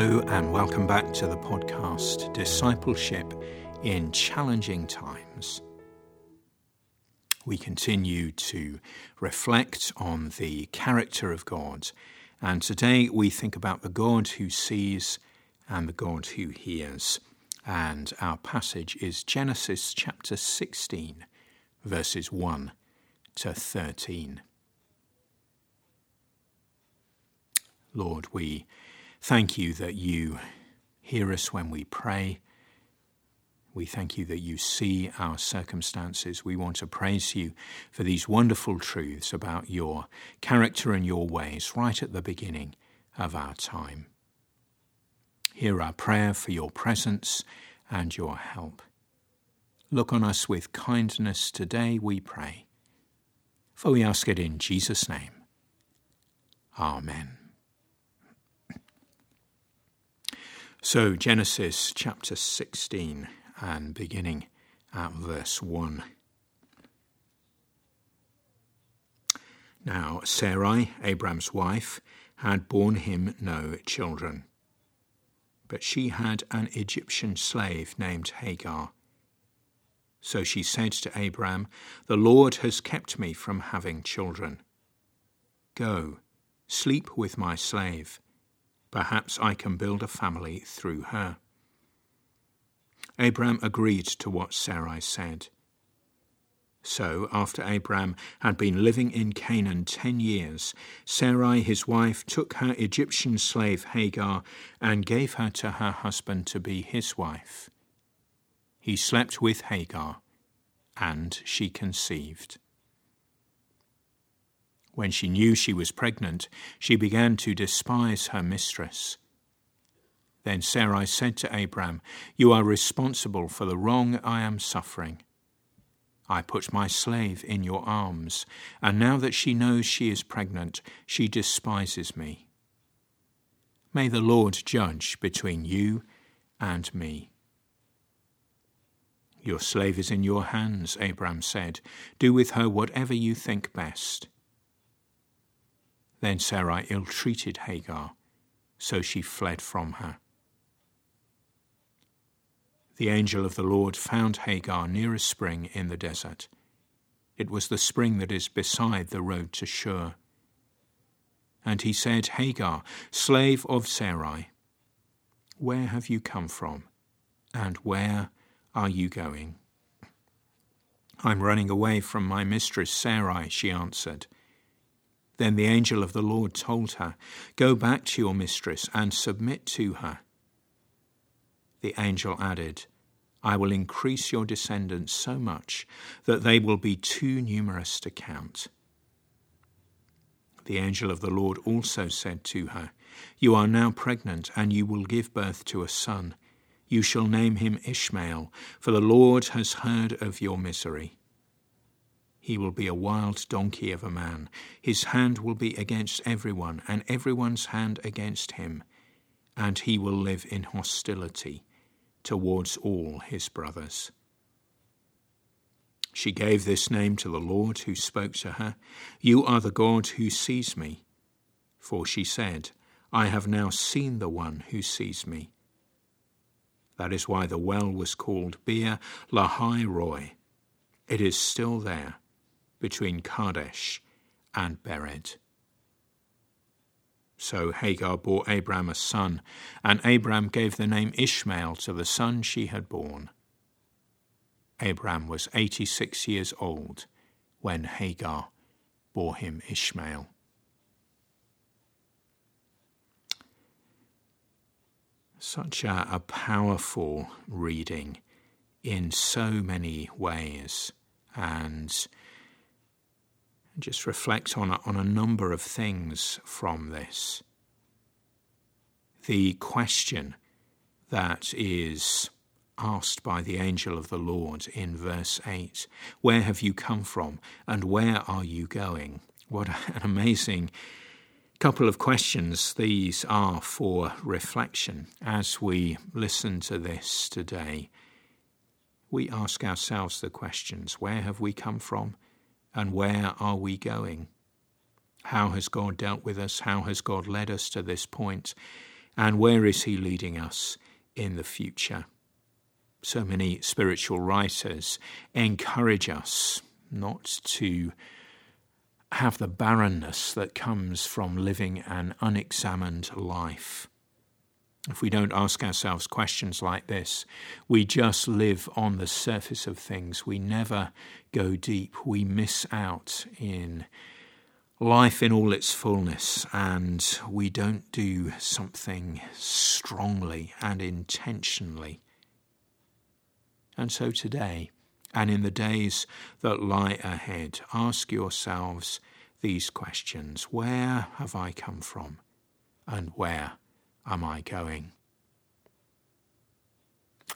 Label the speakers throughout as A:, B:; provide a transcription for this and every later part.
A: Hello, and welcome back to the podcast Discipleship in Challenging Times. We continue to reflect on the character of God, and today we think about the God who sees and the God who hears. And our passage is Genesis chapter 16, verses 1 to 13. Lord, we Thank you that you hear us when we pray. We thank you that you see our circumstances. We want to praise you for these wonderful truths about your character and your ways right at the beginning of our time. Hear our prayer for your presence and your help. Look on us with kindness today, we pray. For we ask it in Jesus' name. Amen. So, Genesis chapter 16 and beginning at verse 1. Now, Sarai, Abram's wife, had borne him no children. But she had an Egyptian slave named Hagar. So she said to Abram, The Lord has kept me from having children. Go, sleep with my slave Perhaps I can build a family through her. Abram agreed to what Sarai said. So, after Abram had been living in Canaan ten years, Sarai, his wife, took her Egyptian slave Hagar and gave her to her husband to be his wife. He slept with Hagar, and she conceived. When she knew she was pregnant, she began to despise her mistress. Then Sarai said to Abram, You are responsible for the wrong I am suffering. I put my slave in your arms, and now that she knows she is pregnant, she despises me. May the Lord judge between you and me. Your slave is in your hands, Abram said. Do with her whatever you think best. Then Sarai ill treated Hagar, so she fled from her. The angel of the Lord found Hagar near a spring in the desert. It was the spring that is beside the road to Shur. And he said, Hagar, slave of Sarai, where have you come from, and where are you going? I'm running away from my mistress Sarai, she answered. Then the angel of the Lord told her, Go back to your mistress and submit to her. The angel added, I will increase your descendants so much that they will be too numerous to count. The angel of the Lord also said to her, You are now pregnant, and you will give birth to a son. You shall name him Ishmael, for the Lord has heard of your misery. He will be a wild donkey of a man. His hand will be against everyone, and everyone's hand against him. And he will live in hostility towards all his brothers. She gave this name to the Lord who spoke to her You are the God who sees me. For she said, I have now seen the one who sees me. That is why the well was called Beer Lahai Roi. It is still there between Kadesh and Bered. So Hagar bore Abram a son, and Abram gave the name Ishmael to the son she had borne. Abram was 86 years old when Hagar bore him Ishmael. Such a, a powerful reading in so many ways, and just reflect on a, on a number of things from this. The question that is asked by the angel of the Lord in verse 8 Where have you come from and where are you going? What an amazing couple of questions these are for reflection as we listen to this today. We ask ourselves the questions Where have we come from? And where are we going? How has God dealt with us? How has God led us to this point? And where is He leading us in the future? So many spiritual writers encourage us not to have the barrenness that comes from living an unexamined life. If we don't ask ourselves questions like this, we just live on the surface of things. We never go deep. We miss out in life in all its fullness, and we don't do something strongly and intentionally. And so today, and in the days that lie ahead, ask yourselves these questions Where have I come from? And where am I going?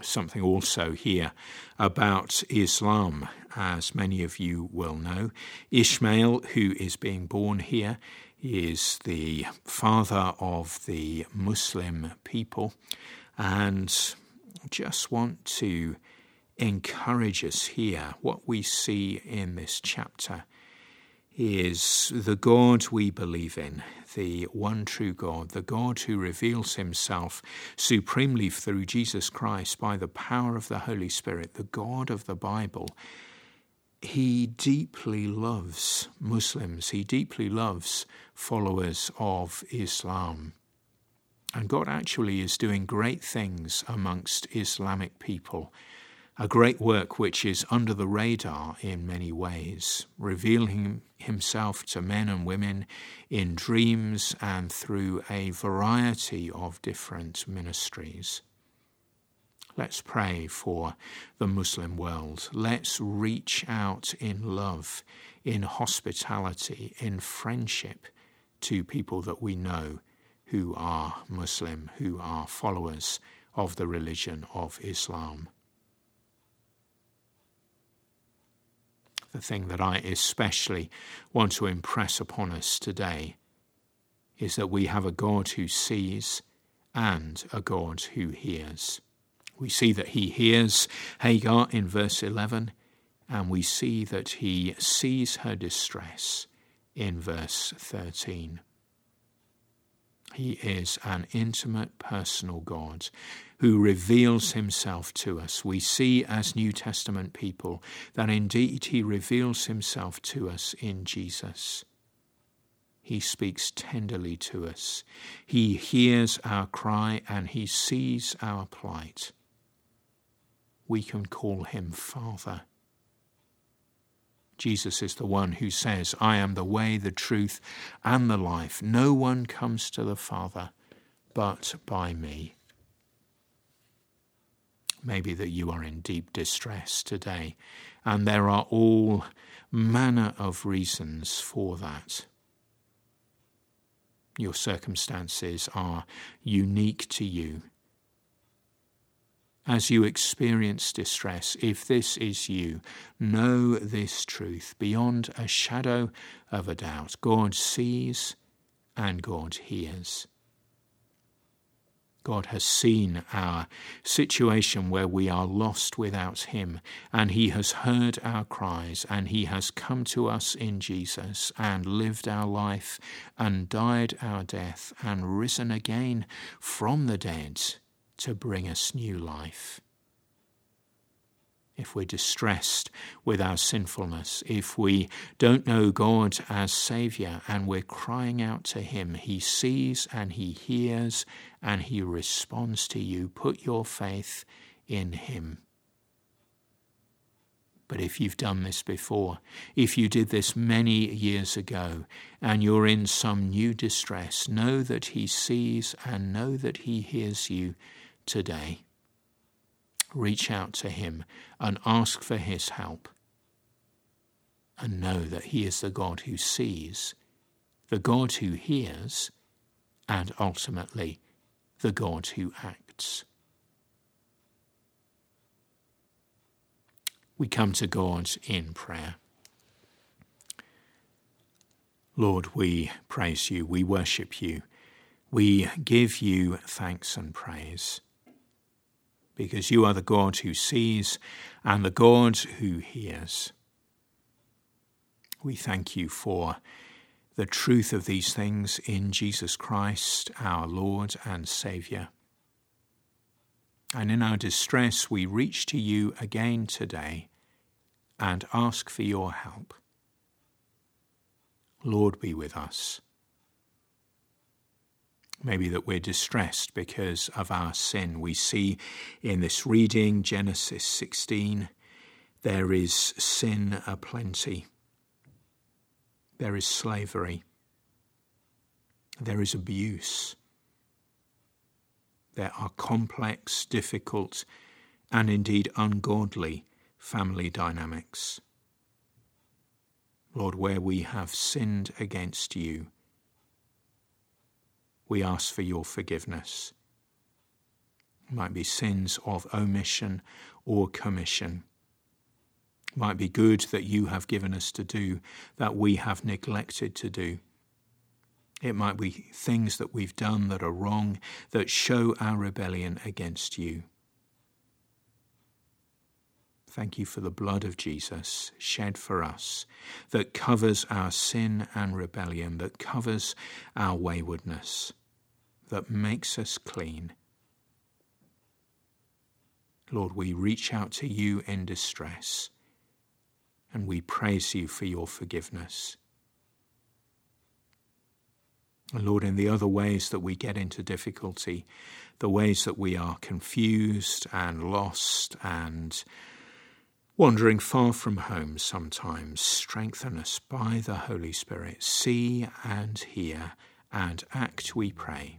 A: Something also here about Islam, as many of you will know. Ishmael, who is being born here, is the father of the Muslim people, and just want to encourage us here. What we see in this chapter is the God we believe in, the one true God, the God who reveals himself supremely through Jesus Christ by the power of the Holy Spirit, the God of the Bible. He deeply loves Muslims, he deeply loves followers of Islam. And God actually is doing great things amongst Islamic people a great work which is under the radar in many ways, revealing himself to men and women in dreams and through a variety of different ministries. Let's pray for the Muslim world. Let's reach out in love, in hospitality, in friendship to people that we know who are Muslim, who are followers of the religion of Islam. The thing that I especially want to impress upon us today is that we have a God who sees and a God who hears. We see that he hears Hagar in verse 11, and we see that he sees her distress in verse 13. He is an intimate, personal God who reveals himself to us. We see as New Testament people that indeed he reveals himself to us in Jesus. He speaks tenderly to us. He hears our cry and he sees our plight. We can call him Father. Jesus is the one who says, I am the way, the truth, and the life. No one comes to the Father but by me. Maybe that you are in deep distress today, and there are all manner of reasons for that. Your circumstances are unique to you. As you experience distress, if this is you, know this truth beyond a shadow of a doubt. God sees and God hears. God has seen our situation where we are lost without Him, and He has heard our cries, and He has come to us in Jesus and lived our life and died our death and risen again from the dead to bring us new life if we're distressed with our sinfulness, if we don't know God as Saviour and we're crying out to Him, He sees and He hears and He responds to you. Put your faith in Him. But if you've done this before, if you did this many years ago, and you're in some new distress, know that He sees and know that He hears you today reach out to Him and ask for His help. And know that He is the God who sees, the God who hears, and ultimately the God who acts. We come to God in prayer. Lord, we praise you, we worship you, we give you thanks and praise because you are the God who sees and the God who hears. We thank you for the truth of these things in Jesus Christ, our Lord and Saviour. And in our distress, we reach to you again today and ask for your help. Lord, be with us. Maybe that we're distressed because of our sin. We see in this reading, Genesis 16, there is sin aplenty. There is slavery. There is abuse. There are complex, difficult, and indeed ungodly family dynamics. Lord, where we have sinned against you, we ask for your forgiveness. It might be sins of omission or commission. It might be good that you have given us to do that we have neglected to do. It might be things that we've done that are wrong that show our rebellion against you. Thank you for the blood of Jesus shed for us that covers our sin and rebellion, that covers our waywardness, that makes us clean. Lord, we reach out to you in distress and we praise you for your forgiveness. Lord, in the other ways that we get into difficulty, the ways that we are confused and lost and wandering far from home sometimes, strengthen us by the Holy Spirit. See and hear and act, we pray